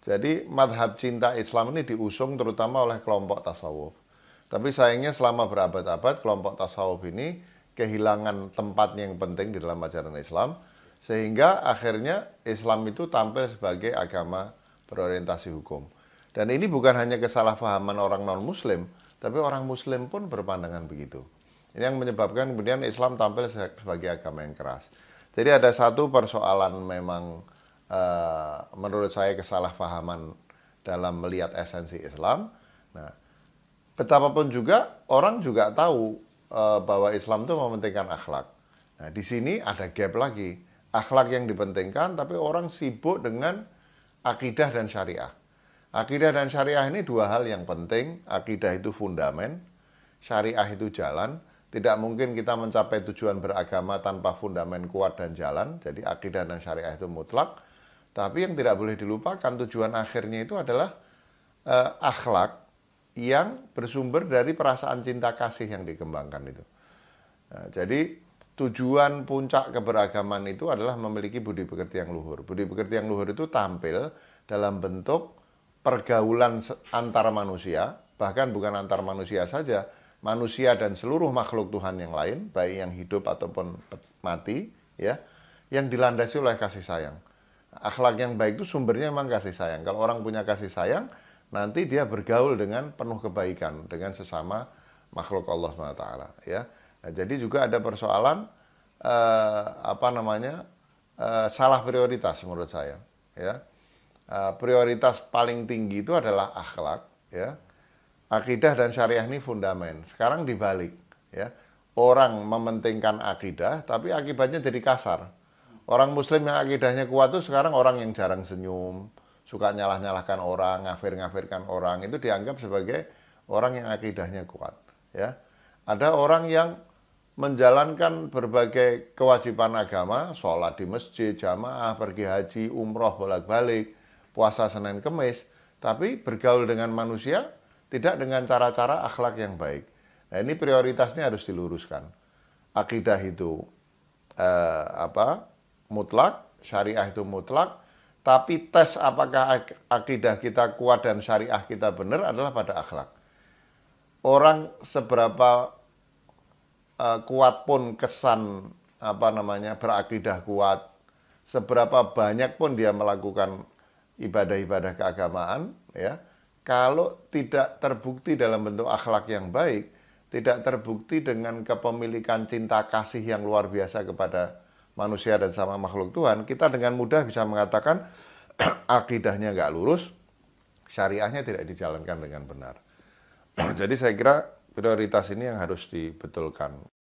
Jadi madhab cinta Islam ini diusung terutama oleh kelompok tasawuf. Tapi sayangnya selama berabad-abad kelompok tasawuf ini kehilangan tempatnya yang penting di dalam ajaran Islam. Sehingga akhirnya Islam itu tampil sebagai agama berorientasi hukum. Dan ini bukan hanya kesalahpahaman orang non-muslim, tapi orang muslim pun berpandangan begitu. Ini yang menyebabkan kemudian Islam tampil sebagai agama yang keras. Jadi ada satu persoalan memang uh, menurut saya kesalahpahaman dalam melihat esensi Islam. Nah, betapapun juga orang juga tahu uh, bahwa Islam itu mementingkan akhlak. Nah, di sini ada gap lagi. Akhlak yang dipentingkan, tapi orang sibuk dengan akidah dan syariah. Akidah dan syariah ini dua hal yang penting. Akidah itu fundamen, syariah itu jalan. Tidak mungkin kita mencapai tujuan beragama tanpa fundamen kuat dan jalan. Jadi akidah dan syariah itu mutlak. Tapi yang tidak boleh dilupakan tujuan akhirnya itu adalah uh, akhlak yang bersumber dari perasaan cinta kasih yang dikembangkan itu. Nah, jadi tujuan puncak keberagaman itu adalah memiliki budi pekerti yang luhur. Budi pekerti yang luhur itu tampil dalam bentuk pergaulan antar manusia, bahkan bukan antar manusia saja, manusia dan seluruh makhluk Tuhan yang lain, baik yang hidup ataupun mati, ya, yang dilandasi oleh kasih sayang akhlak yang baik itu sumbernya memang kasih sayang. Kalau orang punya kasih sayang, nanti dia bergaul dengan penuh kebaikan dengan sesama makhluk Allah SWT. Ya, nah, jadi juga ada persoalan eh, apa namanya eh, salah prioritas menurut saya. Ya, eh, prioritas paling tinggi itu adalah akhlak. Ya, akidah dan syariah ini fundamen. Sekarang dibalik. Ya, orang mementingkan akidah, tapi akibatnya jadi kasar Orang muslim yang akidahnya kuat itu sekarang orang yang jarang senyum, suka nyalah-nyalahkan orang, ngafir-ngafirkan orang, itu dianggap sebagai orang yang akidahnya kuat. Ya, Ada orang yang menjalankan berbagai kewajiban agama, sholat di masjid, jamaah, pergi haji, umroh, bolak-balik, puasa Senin Kemis, tapi bergaul dengan manusia tidak dengan cara-cara akhlak yang baik. Nah ini prioritasnya harus diluruskan. Akidah itu eh, apa mutlak, syariah itu mutlak, tapi tes apakah akidah kita kuat dan syariah kita benar adalah pada akhlak. Orang seberapa uh, kuat pun kesan apa namanya berakidah kuat, seberapa banyak pun dia melakukan ibadah-ibadah keagamaan, ya, kalau tidak terbukti dalam bentuk akhlak yang baik, tidak terbukti dengan kepemilikan cinta kasih yang luar biasa kepada manusia dan sama makhluk Tuhan, kita dengan mudah bisa mengatakan akidahnya nggak lurus, syariahnya tidak dijalankan dengan benar. Jadi saya kira prioritas ini yang harus dibetulkan.